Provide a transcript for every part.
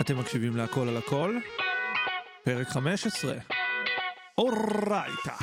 אתם מקשיבים להכל על הכל? פרק 15. אורייטה.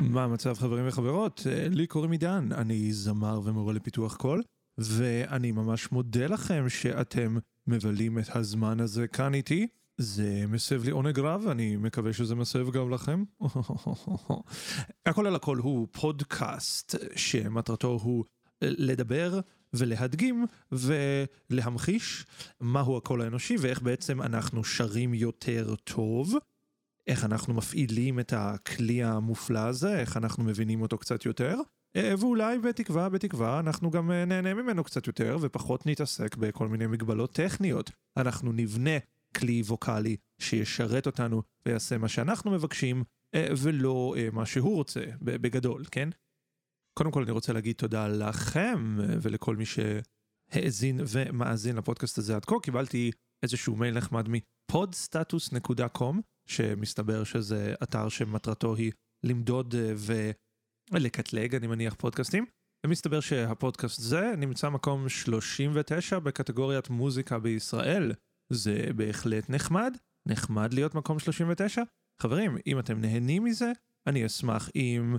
מה המצב חברים וחברות? אה, לי קוראים עידן, אני זמר ומורה לפיתוח קול, ואני ממש מודה לכם שאתם מבלים את הזמן הזה כאן איתי. זה מסב לי עונג רב, אני מקווה שזה מסב גם לכם. הכל על הכל הוא פודקאסט שמטרתו הוא לדבר ולהדגים ולהמחיש מהו הקול האנושי ואיך בעצם אנחנו שרים יותר טוב. איך אנחנו מפעילים את הכלי המופלא הזה, איך אנחנו מבינים אותו קצת יותר, אה, ואולי בתקווה, בתקווה, אנחנו גם אה, נהנה ממנו קצת יותר, ופחות נתעסק בכל מיני מגבלות טכניות. אנחנו נבנה כלי ווקאלי שישרת אותנו ויעשה מה שאנחנו מבקשים, אה, ולא מה שהוא רוצה, בגדול, כן? קודם כל אני רוצה להגיד תודה לכם ולכל מי שהאזין ומאזין לפודקאסט הזה עד כה. קיבלתי איזשהו מייל נחמד מפודסטטוס.com שמסתבר שזה אתר שמטרתו היא למדוד אה, ולקטלג, אני מניח, פודקאסטים. ומסתבר שהפודקאסט זה נמצא מקום 39 בקטגוריית מוזיקה בישראל. זה בהחלט נחמד, נחמד להיות מקום 39. חברים, אם אתם נהנים מזה, אני אשמח אם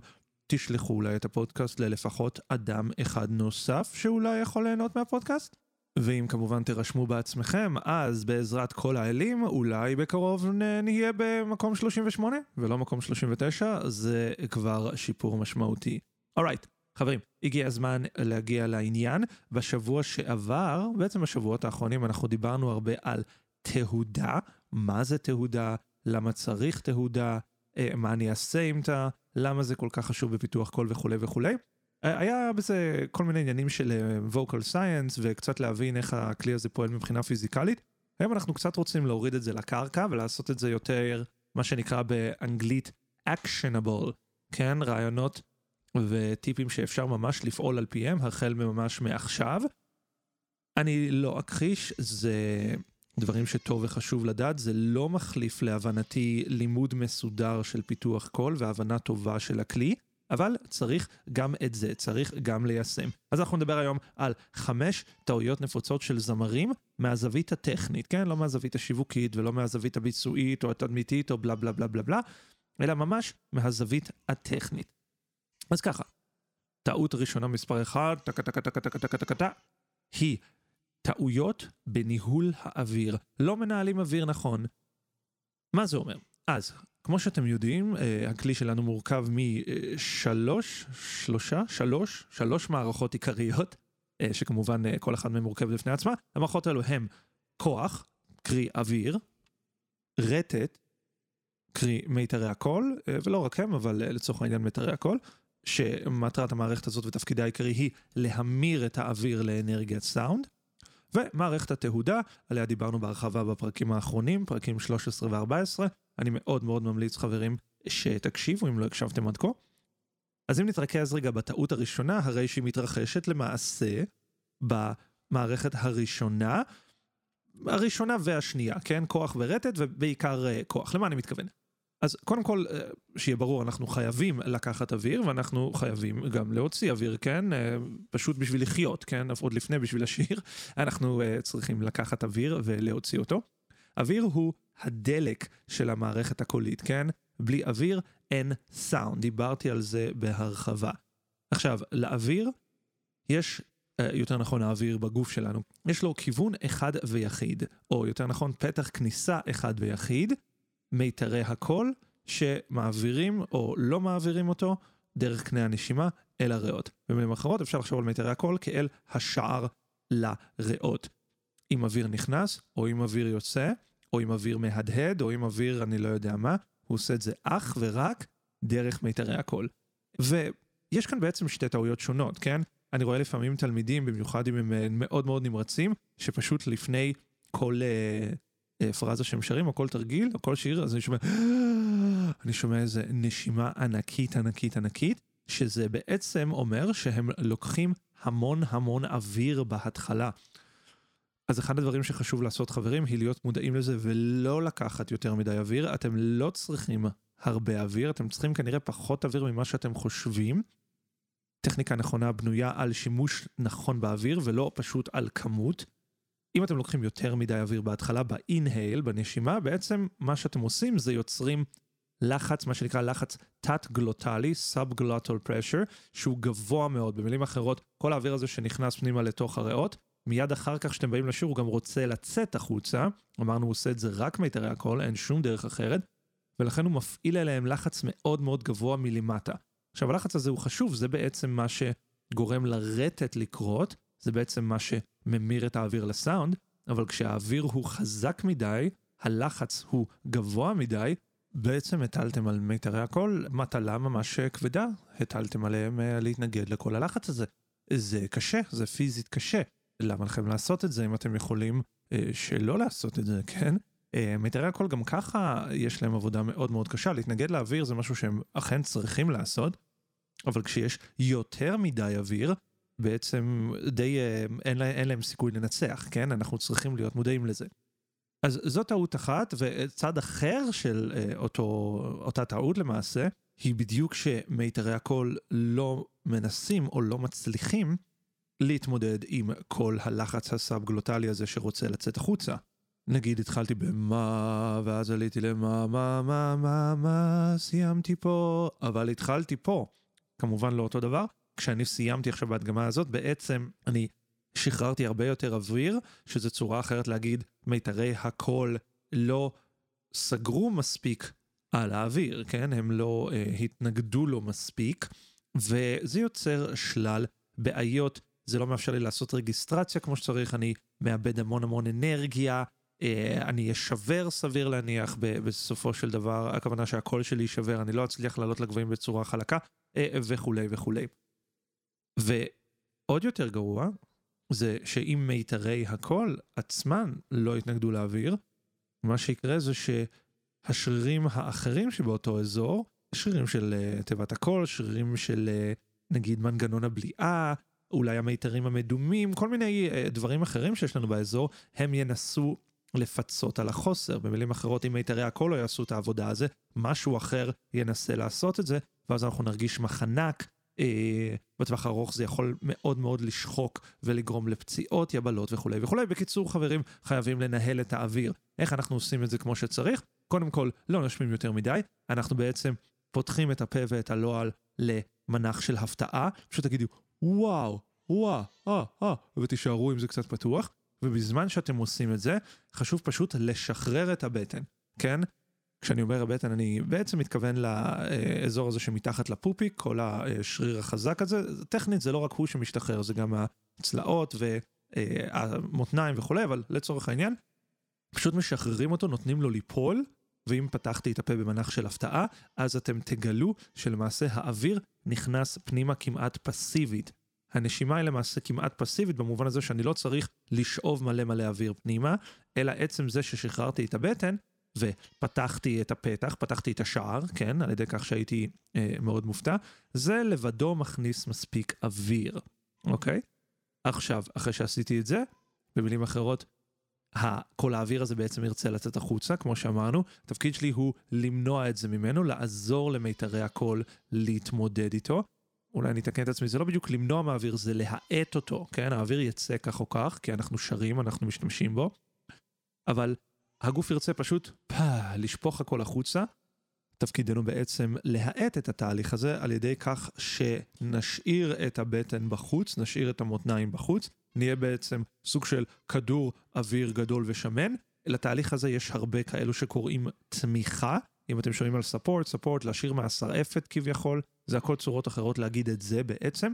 תשלחו אולי את הפודקאסט ללפחות אדם אחד נוסף שאולי יכול ליהנות מהפודקאסט. ואם כמובן תירשמו בעצמכם, אז בעזרת כל האלים, אולי בקרוב נהיה במקום 38 ולא מקום 39, זה כבר שיפור משמעותי. אורייט, right, חברים, הגיע הזמן להגיע לעניין. בשבוע שעבר, בעצם בשבועות האחרונים, אנחנו דיברנו הרבה על תהודה, מה זה תהודה, למה צריך תהודה, אה, מה אני אעשה עם תא, למה זה כל כך חשוב בפיתוח קול וכולי וכולי. היה בזה כל מיני עניינים של אה, vocal science וקצת להבין איך הכלי הזה פועל מבחינה פיזיקלית. היום אנחנו קצת רוצים להוריד את זה לקרקע ולעשות את זה יותר מה שנקרא באנגלית actionable, כן? רעיונות וטיפים שאפשר ממש לפעול על פיהם החל ממש מעכשיו. אני לא אכחיש, זה דברים שטוב וחשוב לדעת, זה לא מחליף להבנתי לימוד מסודר של פיתוח קול והבנה טובה של הכלי. אבל צריך גם את זה, צריך גם ליישם. אז אנחנו נדבר היום על חמש טעויות נפוצות של זמרים מהזווית הטכנית, כן? לא מהזווית השיווקית ולא מהזווית הביצועית או התדמיתית או בלה בלה בלה בלה בלה, אלא ממש מהזווית הטכנית. אז ככה, טעות ראשונה מספר 1, טקה טקה טקה טקה טקה טקה היא טעויות בניהול האוויר. לא מנהלים אוויר נכון. מה זה אומר? אז כמו שאתם יודעים, אה, הכלי שלנו מורכב משלוש, שלושה, שלוש, שלוש מערכות עיקריות, אה, שכמובן אה, כל אחת מהן מורכבת בפני עצמה. המערכות האלו הן כוח, קרי אוויר, רטט, קרי מיתרי הקול, ולא רק הם, אבל לצורך העניין מיתרי הקול, שמטרת המערכת הזאת ותפקידה העיקרי היא להמיר את האוויר לאנרגיית סאונד. ומערכת התהודה, עליה דיברנו בהרחבה בפרקים האחרונים, פרקים 13 ו-14, אני מאוד מאוד ממליץ חברים שתקשיבו אם לא הקשבתם עד כה. אז אם נתרכז רגע בטעות הראשונה, הרי שהיא מתרחשת למעשה במערכת הראשונה, הראשונה והשנייה, כן? כוח ורטט ובעיקר uh, כוח. למה אני מתכוון? אז קודם כל, uh, שיהיה ברור, אנחנו חייבים לקחת אוויר ואנחנו חייבים גם להוציא אוויר, כן? Uh, פשוט בשביל לחיות, כן? עוד לפני בשביל השיר, אנחנו uh, צריכים לקחת אוויר ולהוציא אותו. אוויר הוא הדלק של המערכת הקולית, כן? בלי אוויר אין סאונד, דיברתי על זה בהרחבה. עכשיו, לאוויר יש, אה, יותר נכון האוויר בגוף שלנו, יש לו כיוון אחד ויחיד, או יותר נכון פתח כניסה אחד ויחיד, מיתרי הקול, שמעבירים או לא מעבירים אותו דרך קנה הנשימה אל הריאות. במילים אחרות אפשר לחשוב על מיתרי הקול כאל השער לריאות. אם אוויר נכנס או אם אוויר יוצא, או עם אוויר מהדהד, או עם אוויר אני לא יודע מה, הוא עושה את זה אך ורק דרך מיתרי הקול. ויש כאן בעצם שתי טעויות שונות, כן? אני רואה לפעמים תלמידים, במיוחד אם הם מאוד מאוד נמרצים, שפשוט לפני כל אה, פרזה שהם שרים, או כל תרגיל, או כל שיר, אז אני שומע, אני שומע איזה נשימה ענקית ענקית ענקית, שזה בעצם אומר שהם לוקחים המון המון אוויר בהתחלה. אז אחד הדברים שחשוב לעשות חברים היא להיות מודעים לזה ולא לקחת יותר מדי אוויר, אתם לא צריכים הרבה אוויר, אתם צריכים כנראה פחות אוויר ממה שאתם חושבים, טכניקה נכונה בנויה על שימוש נכון באוויר ולא פשוט על כמות. אם אתם לוקחים יותר מדי אוויר בהתחלה ב-inhale, בנשימה, בעצם מה שאתם עושים זה יוצרים לחץ, מה שנקרא לחץ תת-גלוטלי, Subglottal Pressure, שהוא גבוה מאוד. במילים אחרות, כל האוויר הזה שנכנס פנימה לתוך הריאות, מיד אחר כך שאתם באים לשיר הוא גם רוצה לצאת החוצה, אמרנו הוא עושה את זה רק מיתרי הקול, אין שום דרך אחרת, ולכן הוא מפעיל אליהם לחץ מאוד מאוד גבוה מלמטה. עכשיו הלחץ הזה הוא חשוב, זה בעצם מה שגורם לרטט לקרות, זה בעצם מה שממיר את האוויר לסאונד, אבל כשהאוויר הוא חזק מדי, הלחץ הוא גבוה מדי, בעצם הטלתם על מיתרי הקול מטלה ממש כבדה, הטלתם עליהם uh, להתנגד לכל הלחץ הזה. זה קשה, זה פיזית קשה. למה לכם לעשות את זה אם אתם יכולים uh, שלא לעשות את זה, כן? Uh, מיתרי הקול גם ככה יש להם עבודה מאוד מאוד קשה, להתנגד לאוויר זה משהו שהם אכן צריכים לעשות, אבל כשיש יותר מדי אוויר, בעצם די uh, אין, לה, אין להם סיכוי לנצח, כן? אנחנו צריכים להיות מודעים לזה. אז זו טעות אחת, וצד אחר של uh, אותו, אותה טעות למעשה, היא בדיוק שמיתרי הקול לא מנסים או לא מצליחים להתמודד עם כל הלחץ הסאב-גלוטלי הזה שרוצה לצאת החוצה. נגיד התחלתי במה, ואז עליתי למה, מה, מה, מה, מה, סיימתי פה, אבל התחלתי פה. כמובן לא אותו דבר. כשאני סיימתי עכשיו בהדגמה הזאת, בעצם אני שחררתי הרבה יותר אוויר, שזו צורה אחרת להגיד מיתרי הקול לא סגרו מספיק על האוויר, כן? הם לא uh, התנגדו לו מספיק, וזה יוצר שלל בעיות. זה לא מאפשר לי לעשות רגיסטרציה כמו שצריך, אני מאבד המון המון אנרגיה, uh, אני אשבר סביר להניח בסופו של דבר, הכוונה שהקול שלי יישבר, אני לא אצליח לעלות לגבהים בצורה חלקה, uh, וכולי וכולי. ועוד יותר גרוע, זה שאם מיתרי הקול עצמן לא יתנגדו לאוויר, מה שיקרה זה שהשרירים האחרים שבאותו אזור, שרירים של uh, תיבת הקול, שרירים של uh, נגיד מנגנון הבליעה, אולי המיתרים המדומים, כל מיני uh, דברים אחרים שיש לנו באזור, הם ינסו לפצות על החוסר. במילים אחרות, אם מיתרי הקול לא יעשו את העבודה הזה, משהו אחר ינסה לעשות את זה, ואז אנחנו נרגיש מחנק, בטווח הארוך זה יכול מאוד מאוד לשחוק ולגרום לפציעות, יבלות וכולי וכולי. בקיצור, חברים, חייבים לנהל את האוויר. איך אנחנו עושים את זה כמו שצריך? קודם כל, לא נושמים יותר מדי, אנחנו בעצם פותחים את הפה ואת הלועל למנח של הפתעה, פשוט תגידו, וואו, וואו, אה, אה, ותישארו עם זה קצת פתוח. ובזמן שאתם עושים את זה, חשוב פשוט לשחרר את הבטן, כן? כשאני אומר הבטן אני בעצם מתכוון לאזור הזה שמתחת לפופיק, כל השריר החזק הזה, טכנית זה לא רק הוא שמשתחרר, זה גם הצלעות והמותניים וכולי, אבל לצורך העניין, פשוט משחררים אותו, נותנים לו ליפול, ואם פתחתי את הפה במנח של הפתעה, אז אתם תגלו שלמעשה האוויר נכנס פנימה כמעט פסיבית. הנשימה היא למעשה כמעט פסיבית במובן הזה שאני לא צריך לשאוב מלא מלא אוויר פנימה, אלא עצם זה ששחררתי את הבטן, ופתחתי את הפתח, פתחתי את השער, כן, על ידי כך שהייתי אה, מאוד מופתע, זה לבדו מכניס מספיק אוויר, אוקיי? עכשיו, אחרי שעשיתי את זה, במילים אחרות, כל האוויר הזה בעצם ירצה לצאת החוצה, כמו שאמרנו, התפקיד שלי הוא למנוע את זה ממנו, לעזור למיתרי הקול להתמודד איתו. אולי אני אתקן את עצמי, זה לא בדיוק למנוע מהאוויר, זה להאט אותו, כן? האוויר יצא כך או כך, כי אנחנו שרים, אנחנו משתמשים בו, אבל הגוף ירצה פשוט פא, לשפוך הכל החוצה. תפקידנו בעצם להאט את התהליך הזה על ידי כך שנשאיר את הבטן בחוץ, נשאיר את המותניים בחוץ, נהיה בעצם סוג של כדור אוויר גדול ושמן. לתהליך הזה יש הרבה כאלו שקוראים תמיכה. אם אתם שומעים על ספורט, ספורט להשאיר מהשרעפת כביכול, זה הכל צורות אחרות להגיד את זה בעצם.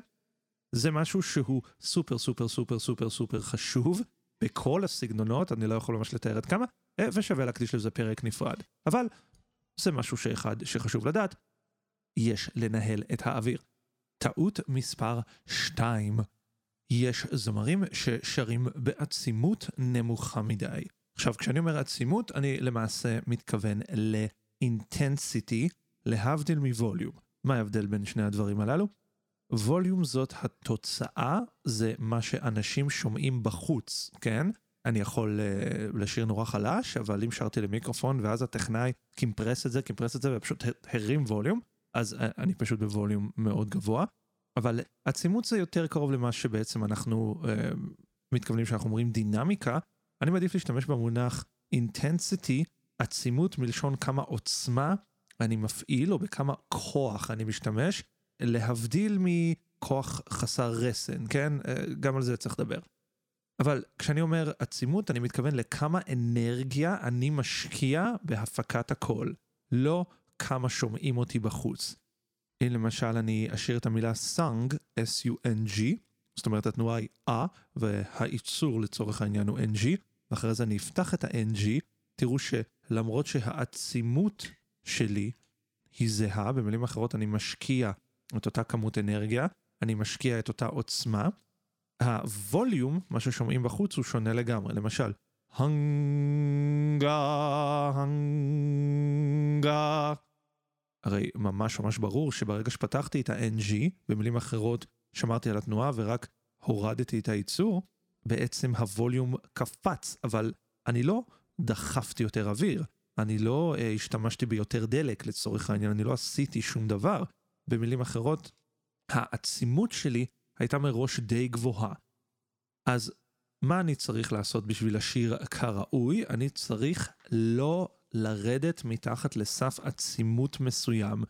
זה משהו שהוא סופר סופר סופר סופר סופר חשוב בכל הסגנונות, אני לא יכול ממש לתאר עד כמה, ושווה להקדיש לזה פרק נפרד. אבל זה משהו שאחד שחשוב לדעת, יש לנהל את האוויר. טעות מספר 2, יש זמרים ששרים בעצימות נמוכה מדי. עכשיו, כשאני אומר עצימות, אני למעשה מתכוון לאינטנסיטי, להבדיל מווליום. מה ההבדל בין שני הדברים הללו? ווליום זאת התוצאה, זה מה שאנשים שומעים בחוץ, כן? אני יכול uh, לשיר נורא חלש, אבל אם שרתי למיקרופון ואז הטכנאי קימפרס את זה, קימפרס את זה ופשוט הרים ווליום, אז uh, אני פשוט בווליום מאוד גבוה. אבל עצימות זה יותר קרוב למה שבעצם אנחנו אה, מתכוונים שאנחנו אומרים דינמיקה. אני מעדיף להשתמש במונח intensity, עצימות מלשון כמה עוצמה אני מפעיל או בכמה כוח אני משתמש, להבדיל מכוח חסר רסן, כן? אה, גם על זה צריך לדבר. אבל כשאני אומר עצימות, אני מתכוון לכמה אנרגיה אני משקיע בהפקת הקול, לא כמה שומעים אותי בחוץ. אם למשל אני אשיר את המילה sung, S-U-N-G, זאת אומרת התנועה היא A והעיצור לצורך העניין הוא NG, ואחרי זה אני אפתח את ה-NG, תראו שלמרות שהעצימות שלי היא זהה, במילים אחרות אני משקיע את אותה כמות אנרגיה, אני משקיע את אותה עוצמה, הווליום, מה ששומעים בחוץ, הוא שונה לגמרי. למשל, הנגה, הנגה. הרי ממש ממש ברור שברגע שפתחתי את ה-NG, במילים אחרות שמרתי על התנועה ורק הורדתי את הייצור, בעצם הווליום קפץ, אבל אני לא דחפתי יותר אוויר, אני לא uh, השתמשתי ביותר דלק לצורך העניין, אני לא עשיתי שום דבר. במילים אחרות, העצימות שלי הייתה מראש די גבוהה. אז מה אני צריך לעשות בשביל לשיר כראוי? אני צריך לא לרדת מתחת לסף עצימות מסוים.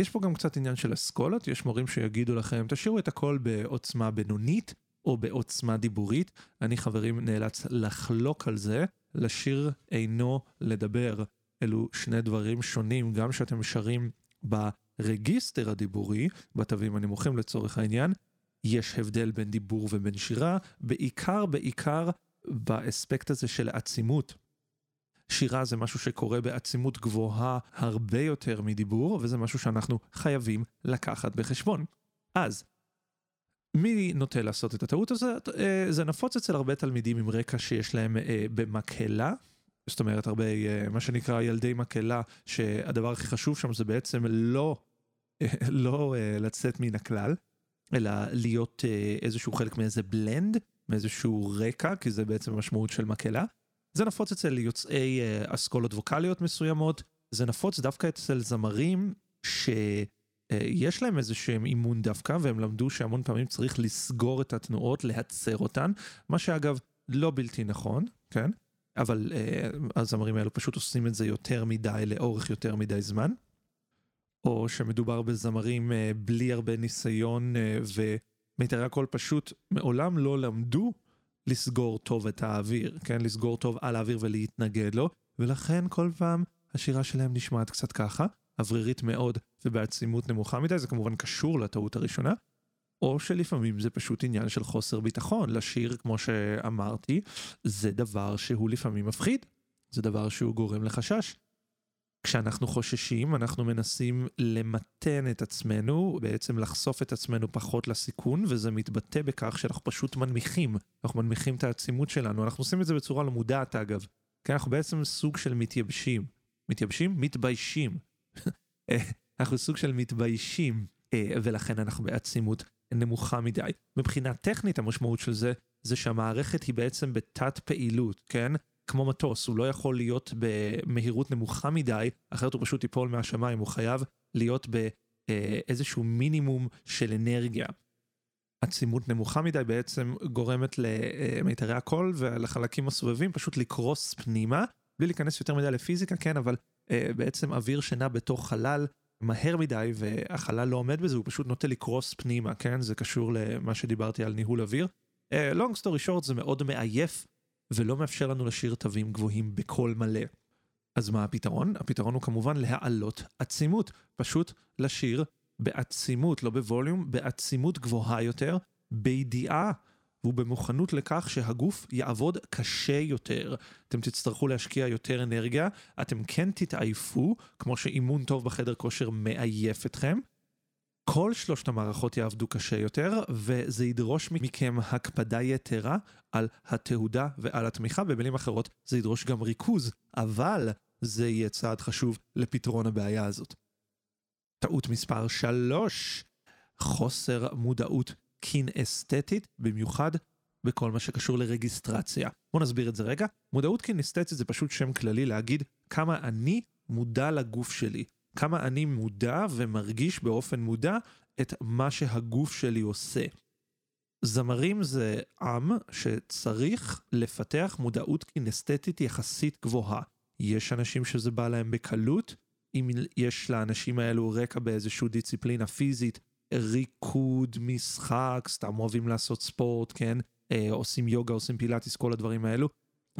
יש פה גם קצת עניין של אסכולות, יש מורים שיגידו לכם, תשאירו את הכל בעוצמה בינונית או בעוצמה דיבורית. אני חברים נאלץ לחלוק על זה, לשיר אינו לדבר. אלו שני דברים שונים, גם שאתם שרים ברגיסטר הדיבורי, בתווים הנמוכים לצורך העניין, יש הבדל בין דיבור ובין שירה, בעיקר בעיקר באספקט הזה של עצימות. שירה זה משהו שקורה בעצימות גבוהה הרבה יותר מדיבור, וזה משהו שאנחנו חייבים לקחת בחשבון. אז, מי נוטה לעשות את הטעות הזאת? אה, זה נפוץ אצל הרבה תלמידים עם רקע שיש להם אה, במקהלה, זאת אומרת הרבה אה, מה שנקרא ילדי מקהלה, שהדבר הכי חשוב שם זה בעצם לא, לא לצאת מן הכלל. אלא להיות אה, איזשהו חלק מאיזה בלנד, מאיזשהו רקע, כי זה בעצם המשמעות של מקהלה. זה נפוץ אצל יוצאי אה, אסכולות ווקאליות מסוימות, זה נפוץ דווקא אצל זמרים שיש להם איזה שהם אימון דווקא, והם למדו שהמון פעמים צריך לסגור את התנועות, להצר אותן, מה שאגב לא בלתי נכון, כן? אבל אה, הזמרים האלו פשוט עושים את זה יותר מדי, לאורך יותר מדי זמן. או שמדובר בזמרים אה, בלי הרבה ניסיון אה, ומיתרי הקול פשוט מעולם לא למדו לסגור טוב את האוויר, כן? לסגור טוב על האוויר ולהתנגד לו, ולכן כל פעם השירה שלהם נשמעת קצת ככה, אוורירית מאוד ובעצימות נמוכה מדי, זה כמובן קשור לטעות הראשונה, או שלפעמים זה פשוט עניין של חוסר ביטחון. לשיר, כמו שאמרתי, זה דבר שהוא לפעמים מפחיד, זה דבר שהוא גורם לחשש. כשאנחנו חוששים, אנחנו מנסים למתן את עצמנו, בעצם לחשוף את עצמנו פחות לסיכון, וזה מתבטא בכך שאנחנו פשוט מנמיכים. אנחנו מנמיכים את העצימות שלנו, אנחנו עושים את זה בצורה לא מודעת אגב. כי אנחנו בעצם סוג של מתייבשים. מתייבשים? מתביישים. אנחנו סוג של מתביישים, אה, ולכן אנחנו בעצימות נמוכה מדי. מבחינה טכנית המשמעות של זה, זה שהמערכת היא בעצם בתת פעילות, כן? כמו מטוס, הוא לא יכול להיות במהירות נמוכה מדי, אחרת הוא פשוט ייפול מהשמיים, הוא חייב להיות באיזשהו מינימום של אנרגיה. עצימות נמוכה מדי בעצם גורמת למיתרי הקול ולחלקים הסובבים פשוט לקרוס פנימה, בלי להיכנס יותר מדי לפיזיקה, כן, אבל אה, בעצם אוויר שנע בתוך חלל מהר מדי והחלל לא עומד בזה, הוא פשוט נוטה לקרוס פנימה, כן, זה קשור למה שדיברתי על ניהול אוויר. long story short זה מאוד מעייף ולא מאפשר לנו לשיר תווים גבוהים בקול מלא. אז מה הפתרון? הפתרון הוא כמובן להעלות עצימות, פשוט לשיר בעצימות, לא בווליום, בעצימות גבוהה יותר, בידיעה ובמוכנות לכך שהגוף יעבוד קשה יותר. אתם תצטרכו להשקיע יותר אנרגיה, אתם כן תתעייפו, כמו שאימון טוב בחדר כושר מעייף אתכם, כל שלושת המערכות יעבדו קשה יותר, וזה ידרוש מכם הקפדה יתרה על התהודה ועל התמיכה. במילים אחרות, זה ידרוש גם ריכוז, אבל זה יהיה צעד חשוב לפתרון הבעיה הזאת. טעות מספר 3, חוסר מודעות קינסתטית, במיוחד בכל מה שקשור לרגיסטרציה. בואו נסביר את זה רגע. מודעות קינסתטית זה פשוט שם כללי להגיד כמה אני מודע לגוף שלי, כמה אני מודע ומרגיש באופן מודע את מה שהגוף שלי עושה. זמרים זה עם שצריך לפתח מודעות קינסתטית יחסית גבוהה. יש אנשים שזה בא להם בקלות, אם יש לאנשים האלו רקע באיזושהי דיציפלינה פיזית, ריקוד, משחק, סתם אוהבים לעשות ספורט, כן? אה, עושים יוגה, עושים פילאטיס, כל הדברים האלו,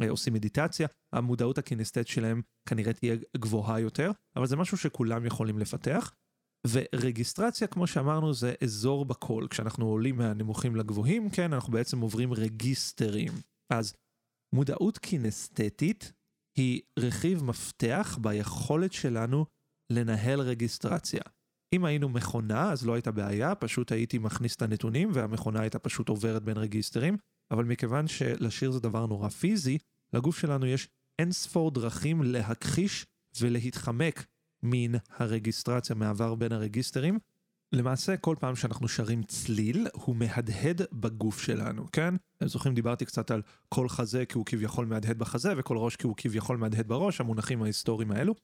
עושים מדיטציה, המודעות הקינסטט שלהם כנראה תהיה גבוהה יותר, אבל זה משהו שכולם יכולים לפתח. ורגיסטרציה, כמו שאמרנו, זה אזור בקול. כשאנחנו עולים מהנמוכים לגבוהים, כן, אנחנו בעצם עוברים רגיסטרים. אז מודעות קינסתטית היא רכיב מפתח ביכולת שלנו לנהל רגיסטרציה. אם היינו מכונה, אז לא הייתה בעיה, פשוט הייתי מכניס את הנתונים והמכונה הייתה פשוט עוברת בין רגיסטרים, אבל מכיוון שלשיר זה דבר נורא פיזי, לגוף שלנו יש אין ספור דרכים להכחיש ולהתחמק מן הרגיסטרציה, מעבר בין הרגיסטרים. למעשה, כל פעם שאנחנו שרים צליל, הוא מהדהד בגוף שלנו, כן? אתם זוכרים, דיברתי קצת על כל חזה כי הוא כביכול מהדהד בחזה, וכל ראש כי הוא כביכול מהדהד בראש, המונחים ההיסטוריים האלו.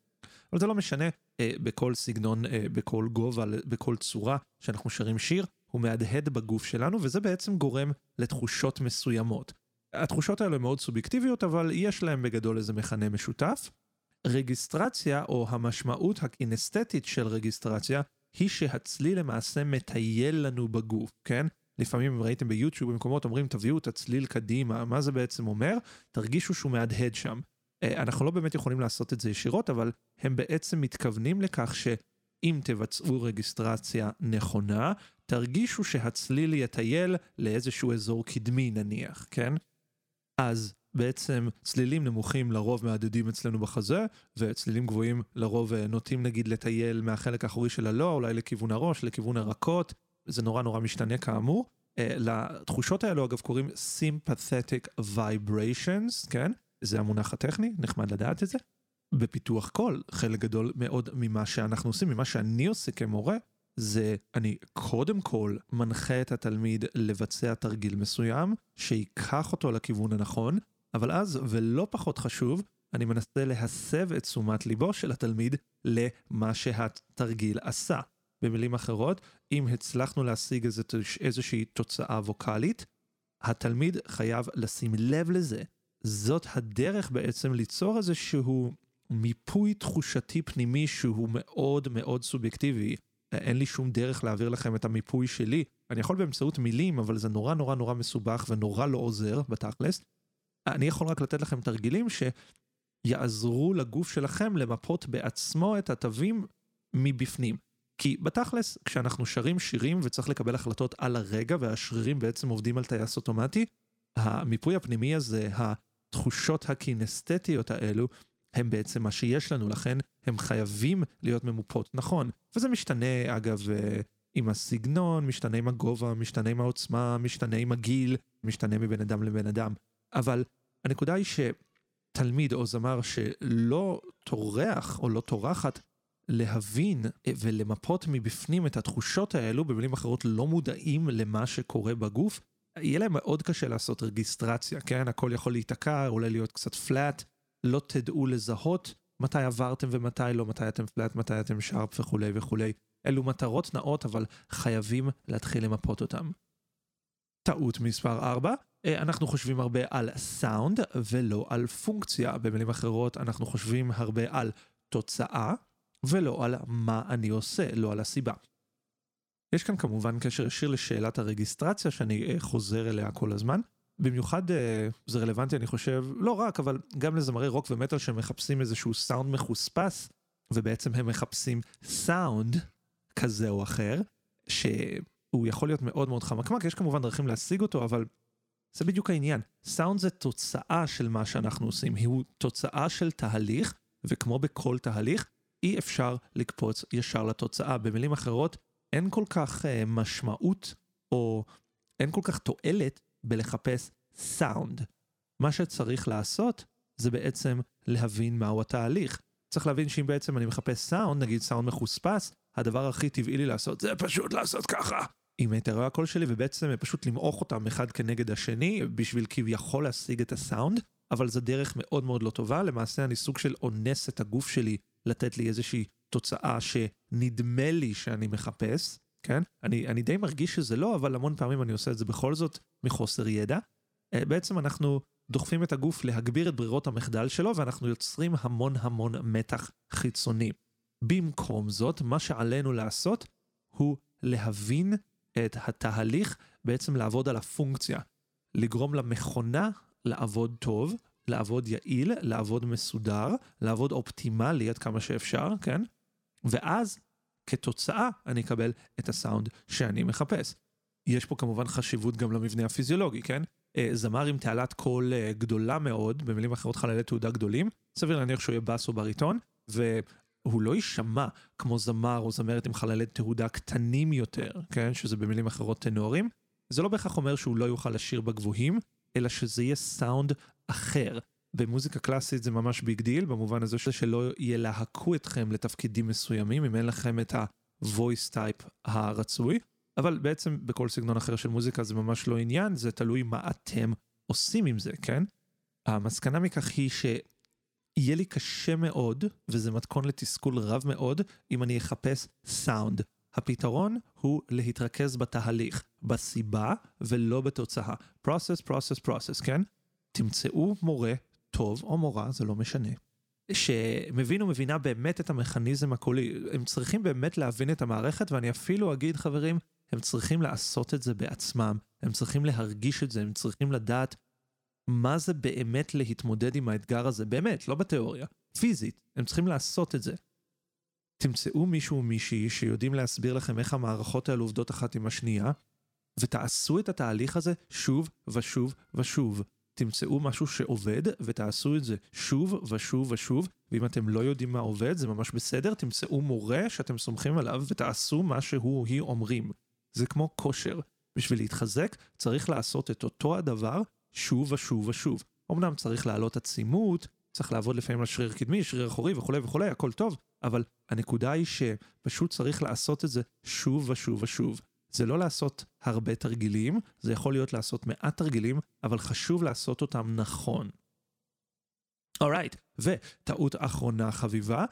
אבל זה לא משנה, אה, בכל סגנון, אה, בכל גובה, בכל צורה שאנחנו שרים שיר, הוא מהדהד בגוף שלנו, וזה בעצם גורם לתחושות מסוימות. התחושות האלו הן מאוד סובייקטיביות, אבל יש להם בגדול איזה מכנה משותף. רגיסטרציה, או המשמעות הקינסתטית של רגיסטרציה, היא שהצליל למעשה מטייל לנו בגוף, כן? לפעמים אם ראיתם ביוטיוב במקומות אומרים תביאו את הצליל קדימה, מה זה בעצם אומר? תרגישו שהוא מהדהד שם. אה, אנחנו לא באמת יכולים לעשות את זה ישירות, אבל הם בעצם מתכוונים לכך שאם תבצעו רגיסטרציה נכונה, תרגישו שהצליל יטייל לאיזשהו אזור קדמי נניח, כן? אז בעצם צלילים נמוכים לרוב מהדהדים אצלנו בחזה, וצלילים גבוהים לרוב אה, נוטים נגיד לטייל מהחלק האחורי של הלוע, אולי לכיוון הראש, לכיוון הרכות, זה נורא נורא משתנה כאמור. Uh, לתחושות האלו אגב קוראים sympathetic vibrations, כן? זה המונח הטכני, נחמד לדעת את זה. בפיתוח קול, חלק גדול מאוד ממה שאנחנו עושים, ממה שאני עושה כמורה, זה אני קודם כל מנחה את התלמיד לבצע תרגיל מסוים, שייקח אותו לכיוון הנכון, אבל אז, ולא פחות חשוב, אני מנסה להסב את תשומת ליבו של התלמיד למה שהתרגיל עשה. במילים אחרות, אם הצלחנו להשיג איזושהי תוצאה ווקאלית, התלמיד חייב לשים לב לזה. זאת הדרך בעצם ליצור איזשהו מיפוי תחושתי פנימי שהוא מאוד מאוד סובייקטיבי. אין לי שום דרך להעביר לכם את המיפוי שלי. אני יכול באמצעות מילים, אבל זה נורא נורא נורא מסובך ונורא לא עוזר בתכלס. אני יכול רק לתת לכם תרגילים שיעזרו לגוף שלכם למפות בעצמו את התווים מבפנים. כי בתכלס, כשאנחנו שרים שירים וצריך לקבל החלטות על הרגע והשרירים בעצם עובדים על טייס אוטומטי, המיפוי הפנימי הזה, התחושות הקינסתטיות האלו, הם בעצם מה שיש לנו, לכן הם חייבים להיות ממופות נכון. וזה משתנה, אגב, אה, עם הסגנון, משתנה עם הגובה, משתנה עם העוצמה, משתנה עם הגיל, משתנה מבן אדם לבן אדם. אבל הנקודה היא שתלמיד או זמר שלא טורח או לא טורחת להבין ולמפות מבפנים את התחושות האלו, במילים אחרות לא מודעים למה שקורה בגוף, יהיה להם מאוד קשה לעשות רגיסטרציה, כן? הכל יכול להיתקע, אולי להיות קצת פלאט, לא תדעו לזהות מתי עברתם ומתי לא, מתי אתם פלאט, מתי אתם שרפ וכולי וכולי. אלו מטרות נאות, אבל חייבים להתחיל למפות אותם. טעות מספר 4, אה, אנחנו חושבים הרבה על סאונד ולא על פונקציה. במילים אחרות, אנחנו חושבים הרבה על תוצאה ולא על מה אני עושה, לא על הסיבה. יש כאן כמובן קשר ישיר לשאלת הרגיסטרציה שאני אה, חוזר אליה כל הזמן. במיוחד אה, זה רלוונטי אני חושב, לא רק, אבל גם לזמרי רוק ומטאל שמחפשים איזשהו סאונד מחוספס, ובעצם הם מחפשים סאונד כזה או אחר, שהוא יכול להיות מאוד מאוד חמקמק, יש כמובן דרכים להשיג אותו, אבל זה בדיוק העניין. סאונד זה תוצאה של מה שאנחנו עושים, הוא תוצאה של תהליך, וכמו בכל תהליך, אי אפשר לקפוץ ישר לתוצאה. במילים אחרות, אין כל כך uh, משמעות, או אין כל כך תועלת בלחפש סאונד. מה שצריך לעשות זה בעצם להבין מהו התהליך. צריך להבין שאם בעצם אני מחפש סאונד, נגיד סאונד מחוספס, הדבר הכי טבעי לי לעשות זה פשוט לעשות ככה. עם היתרי הקול שלי ובעצם פשוט למעוך אותם אחד כנגד השני בשביל כביכול להשיג את הסאונד, אבל זו דרך מאוד מאוד לא טובה, למעשה אני סוג של אונס את הגוף שלי לתת לי איזושהי תוצאה שנדמה לי שאני מחפש, כן? אני, אני די מרגיש שזה לא, אבל המון פעמים אני עושה את זה בכל זאת מחוסר ידע. אה, בעצם אנחנו דוחפים את הגוף להגביר את ברירות המחדל שלו, ואנחנו יוצרים המון המון מתח חיצוני. במקום זאת, מה שעלינו לעשות הוא להבין את התהליך, בעצם לעבוד על הפונקציה. לגרום למכונה לעבוד טוב, לעבוד יעיל, לעבוד מסודר, לעבוד אופטימלי עד כמה שאפשר, כן? ואז כתוצאה אני אקבל את הסאונד שאני מחפש. יש פה כמובן חשיבות גם למבנה הפיזיולוגי, כן? אה, זמר עם תעלת קול אה, גדולה מאוד, במילים אחרות חללי תהודה גדולים, סביר להניח שהוא יהיה בס או בריטון, והוא לא יישמע כמו זמר או זמרת עם חללי תהודה קטנים יותר, כן? שזה במילים אחרות טנורים. זה לא בהכרח אומר שהוא לא יוכל לשיר בגבוהים, אלא שזה יהיה סאונד אחר. במוזיקה קלאסית זה ממש big deal, במובן הזה שלא ילהקו אתכם לתפקידים מסוימים, אם אין לכם את ה-voice type הרצוי. אבל בעצם בכל סגנון אחר של מוזיקה זה ממש לא עניין, זה תלוי מה אתם עושים עם זה, כן? המסקנה מכך היא שיהיה לי קשה מאוד, וזה מתכון לתסכול רב מאוד, אם אני אחפש סאונד. הפתרון הוא להתרכז בתהליך, בסיבה ולא בתוצאה. process, process, process, כן? תמצאו מורה טוב או מורה, זה לא משנה, שמבין ומבינה באמת את המכניזם הקולי. הם צריכים באמת להבין את המערכת, ואני אפילו אגיד, חברים, הם צריכים לעשות את זה בעצמם, הם צריכים להרגיש את זה, הם צריכים לדעת מה זה באמת להתמודד עם האתגר הזה, באמת, לא בתיאוריה, פיזית, הם צריכים לעשות את זה. תמצאו מישהו או מישהי שיודעים להסביר לכם איך המערכות האלו עובדות אחת עם השנייה, ותעשו את התהליך הזה שוב ושוב ושוב. תמצאו משהו שעובד ותעשו את זה שוב ושוב ושוב, ואם אתם לא יודעים מה עובד זה ממש בסדר, תמצאו מורה שאתם סומכים עליו ותעשו מה שהוא או היא אומרים. זה כמו כושר. בשביל להתחזק צריך לעשות את אותו הדבר שוב ושוב ושוב. אמנם צריך להעלות עצימות, צריך לעבוד לפעמים על שריר קדמי, שריר אחורי וכולי וכולי, הכל טוב, אבל הנקודה היא שפשוט צריך לעשות את זה שוב ושוב ושוב. זה לא לעשות הרבה תרגילים, זה יכול להיות לעשות מעט תרגילים, אבל חשוב לעשות אותם נכון. אורייט, right. וטעות אחרונה חביבה,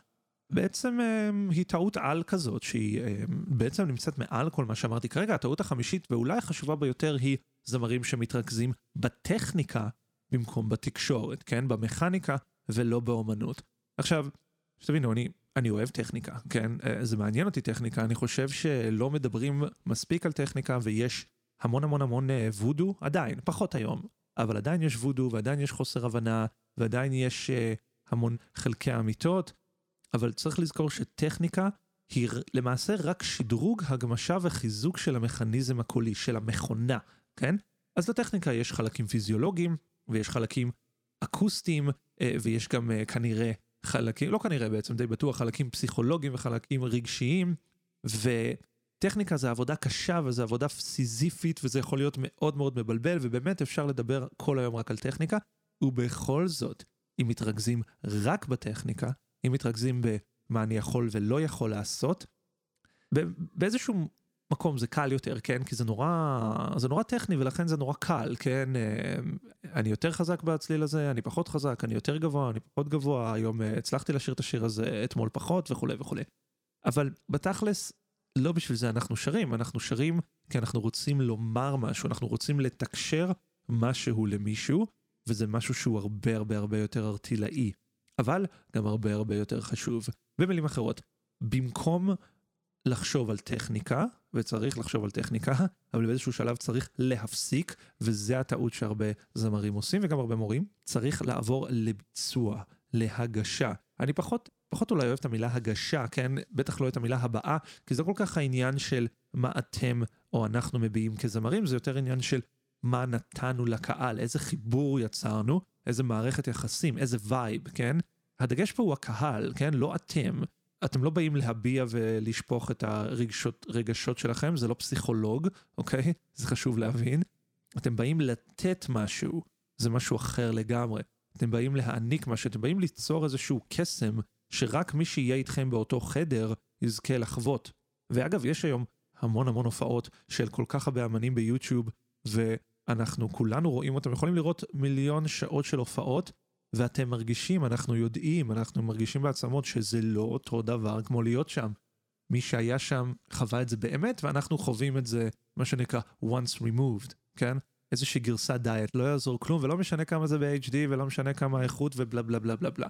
בעצם אמ, היא טעות על כזאת שהיא אמ, בעצם נמצאת מעל כל מה שאמרתי כרגע. הטעות החמישית ואולי החשובה ביותר היא זמרים שמתרכזים בטכניקה במקום בתקשורת, כן? במכניקה ולא באומנות. עכשיו, שתבינו, אני, אני אוהב טכניקה, כן? אה, זה מעניין אותי טכניקה, אני חושב שלא מדברים מספיק על טכניקה ויש המון המון המון אה, וודו, עדיין, פחות היום, אבל עדיין יש וודו ועדיין יש חוסר הבנה ועדיין יש uh, המון חלקי אמיתות. אבל צריך לזכור שטכניקה היא למעשה רק שדרוג, הגמשה וחיזוק של המכניזם הקולי, של המכונה, כן? אז לטכניקה יש חלקים פיזיולוגיים, ויש חלקים אקוסטיים, אה, ויש גם אה, כנראה חלקים, לא כנראה בעצם, די בטוח, חלקים פסיכולוגיים וחלקים רגשיים, וטכניקה זה עבודה קשה וזה עבודה סיזיפית, וזה יכול להיות מאוד מאוד מבלבל, ובאמת אפשר לדבר כל היום רק על טכניקה, ובכל זאת, אם מתרכזים רק בטכניקה, אם מתרכזים במה אני יכול ולא יכול לעשות, באיזשהו מקום זה קל יותר, כן? כי זה נורא, זה נורא טכני ולכן זה נורא קל, כן? אה, אני יותר חזק בצליל הזה, אני פחות חזק, אני יותר גבוה, אני פחות גבוה, היום אה, הצלחתי לשיר את השיר הזה, אתמול פחות וכולי וכולי. אבל בתכלס, לא בשביל זה אנחנו שרים, אנחנו שרים כי אנחנו רוצים לומר משהו, אנחנו רוצים לתקשר משהו למישהו, וזה משהו שהוא הרבה הרבה הרבה יותר ארטילאי. אבל גם הרבה הרבה יותר חשוב. במילים אחרות, במקום לחשוב על טכניקה, וצריך לחשוב על טכניקה, אבל באיזשהו שלב צריך להפסיק, וזה הטעות שהרבה זמרים עושים, וגם הרבה מורים, צריך לעבור לביצוע, להגשה. אני פחות, פחות אולי אוהב את המילה הגשה, כן? בטח לא את המילה הבאה, כי זה כל כך העניין של מה אתם או אנחנו מביעים כזמרים, זה יותר עניין של מה נתנו לקהל, איזה חיבור יצרנו, איזה מערכת יחסים, איזה וייב, כן? הדגש פה הוא הקהל, כן? לא אתם. אתם לא באים להביע ולשפוך את הרגשות שלכם, זה לא פסיכולוג, אוקיי? זה חשוב להבין. אתם באים לתת משהו, זה משהו אחר לגמרי. אתם באים להעניק משהו, אתם באים ליצור איזשהו קסם שרק מי שיהיה איתכם באותו חדר יזכה לחוות. ואגב, יש היום המון המון הופעות של כל כך הרבה אמנים ביוטיוב, ו... אנחנו כולנו רואים אותם, יכולים לראות מיליון שעות של הופעות, ואתם מרגישים, אנחנו יודעים, אנחנו מרגישים בעצמות שזה לא אותו דבר כמו להיות שם. מי שהיה שם חווה את זה באמת, ואנחנו חווים את זה, מה שנקרא once removed, כן? איזושהי גרסת דיאט, לא יעזור כלום, ולא משנה כמה זה ב-HD, ולא משנה כמה האיכות, ובלה בלה בלה בלה בלה.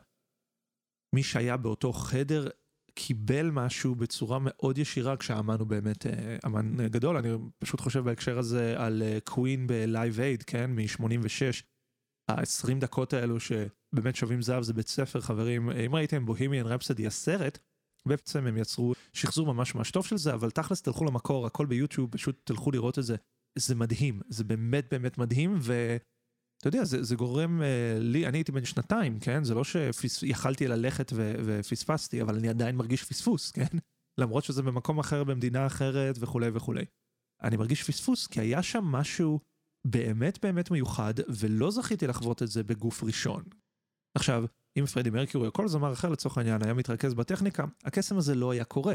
מי שהיה באותו חדר קיבל משהו בצורה מאוד ישירה כשהאמן הוא באמת אה, אמן גדול. אני פשוט חושב בהקשר הזה על קווין בלייב אייד, כן? מ-86. ה-20 דקות האלו שבאמת שווים זהב זה בית ספר, חברים. אם ראיתם בוהימיאן רפסדי הסרט, בעצם הם יצרו שחזור ממש ממש טוב של זה, אבל תכלס תלכו למקור, הכל ביוטיוב, פשוט תלכו לראות את זה. זה מדהים, זה באמת באמת מדהים, ואתה יודע, זה, זה גורם uh, לי, אני הייתי בן שנתיים, כן? זה לא שיכלתי ללכת ו- ופספסתי, אבל אני עדיין מרגיש פספוס, כן? למרות שזה במקום אחר, במדינה אחרת וכולי וכולי. אני מרגיש פספוס, כי היה שם משהו באמת באמת מיוחד, ולא זכיתי לחוות את זה בגוף ראשון. עכשיו, אם פרדי מרקיורי או כל זמר אחר לצורך העניין היה מתרכז בטכניקה, הקסם הזה לא היה קורה.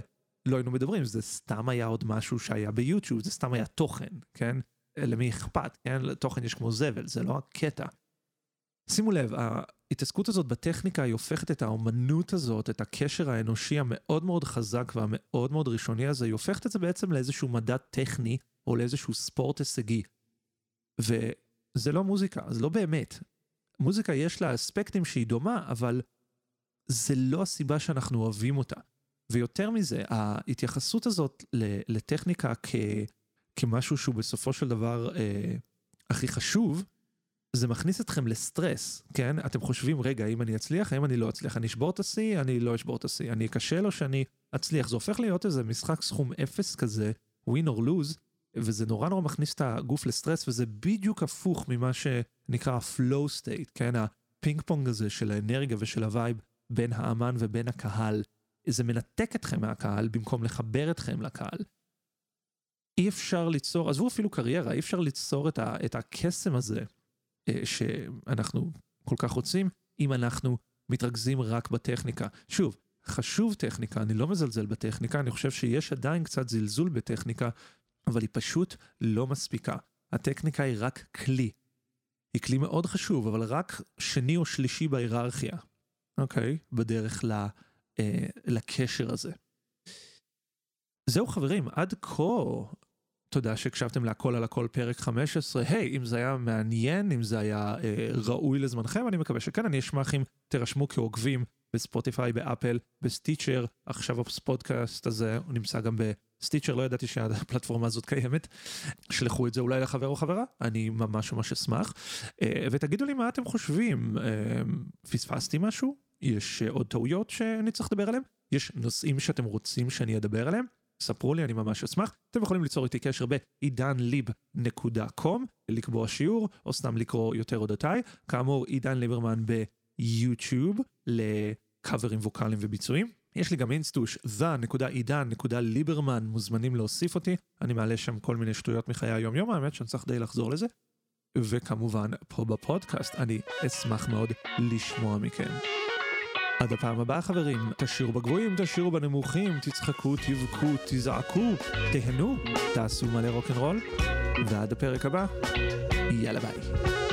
לא היינו מדברים, זה סתם היה עוד משהו שהיה ביוטיוב, זה סתם היה תוכן, כן? למי אכפת, כן? לתוכן יש כמו זבל, זה לא הקטע. שימו לב, ההתעסקות הזאת בטכניקה היא הופכת את האומנות הזאת, את הקשר האנושי המאוד מאוד חזק והמאוד מאוד ראשוני הזה, היא הופכת את זה בעצם לאיזשהו מדע טכני או לאיזשהו ספורט הישגי. וזה לא מוזיקה, זה לא באמת. מוזיקה יש לה אספקטים שהיא דומה, אבל זה לא הסיבה שאנחנו אוהבים אותה. ויותר מזה, ההתייחסות הזאת לטכניקה כ, כמשהו שהוא בסופו של דבר אה, הכי חשוב, זה מכניס אתכם לסטרס, כן? אתם חושבים, רגע, האם אני אצליח, האם אני לא אצליח, אני אשבור את השיא, אני לא אשבור את השיא, אני אכשל או שאני אצליח. זה הופך להיות איזה משחק סכום אפס כזה, win or lose, וזה נורא נורא מכניס את הגוף לסטרס, וזה בדיוק הפוך ממה שנקרא ה-flow state, כן? הפינג פונג הזה של האנרגיה ושל הווייב בין האמן ובין הקהל. זה מנתק אתכם מהקהל במקום לחבר אתכם לקהל. אי אפשר ליצור, עזבו אפילו קריירה, אי אפשר ליצור את, ה, את הקסם הזה אה, שאנחנו כל כך רוצים, אם אנחנו מתרכזים רק בטכניקה. שוב, חשוב טכניקה, אני לא מזלזל בטכניקה, אני חושב שיש עדיין קצת זלזול בטכניקה, אבל היא פשוט לא מספיקה. הטכניקה היא רק כלי. היא כלי מאוד חשוב, אבל רק שני או שלישי בהיררכיה, אוקיי? בדרך ל... אה, לקשר הזה. זהו חברים, עד כה, תודה שהקשבתם להכל על הכל פרק 15. היי, hey, אם זה היה מעניין, אם זה היה אה, ראוי לזמנכם, אני מקווה שכן, אני אשמח אם תירשמו כעוקבים בספוטיפיי, באפל, ב Stitcher, עכשיו הפודקאסט הזה, הוא נמצא גם ב Stitcher, לא ידעתי שהפלטפורמה הזאת קיימת. שלחו את זה אולי לחבר או חברה, אני ממש ממש אשמח. אה, ותגידו לי מה אתם חושבים, אה, פספסתי משהו? יש אה, עוד טעויות שאני צריך לדבר עליהן? יש נושאים שאתם רוצים שאני אדבר עליהם? ספרו לי, אני ממש אשמח. אתם יכולים ליצור איתי קשר בעידנליב.com, לקבוע שיעור, או סתם לקרוא יותר אודותיי. כאמור, עידן ליברמן ביוטיוב, לקאברים ווקאליים וביצועים. יש לי גם אינסטוש, the.עידן.ליברמן, מוזמנים להוסיף אותי. אני מעלה שם כל מיני שטויות מחיי היום-יום, האמת שאני צריך די לחזור לזה. וכמובן, פה בפודקאסט, אני אשמח מאוד לשמוע מכם. עד הפעם הבאה חברים, תשאירו בגבוהים, תשאירו בנמוכים, תצחקו, תבכו, תזעקו, תהנו, תעשו מלא רוקנרול, ועד הפרק הבא, יאללה ביי.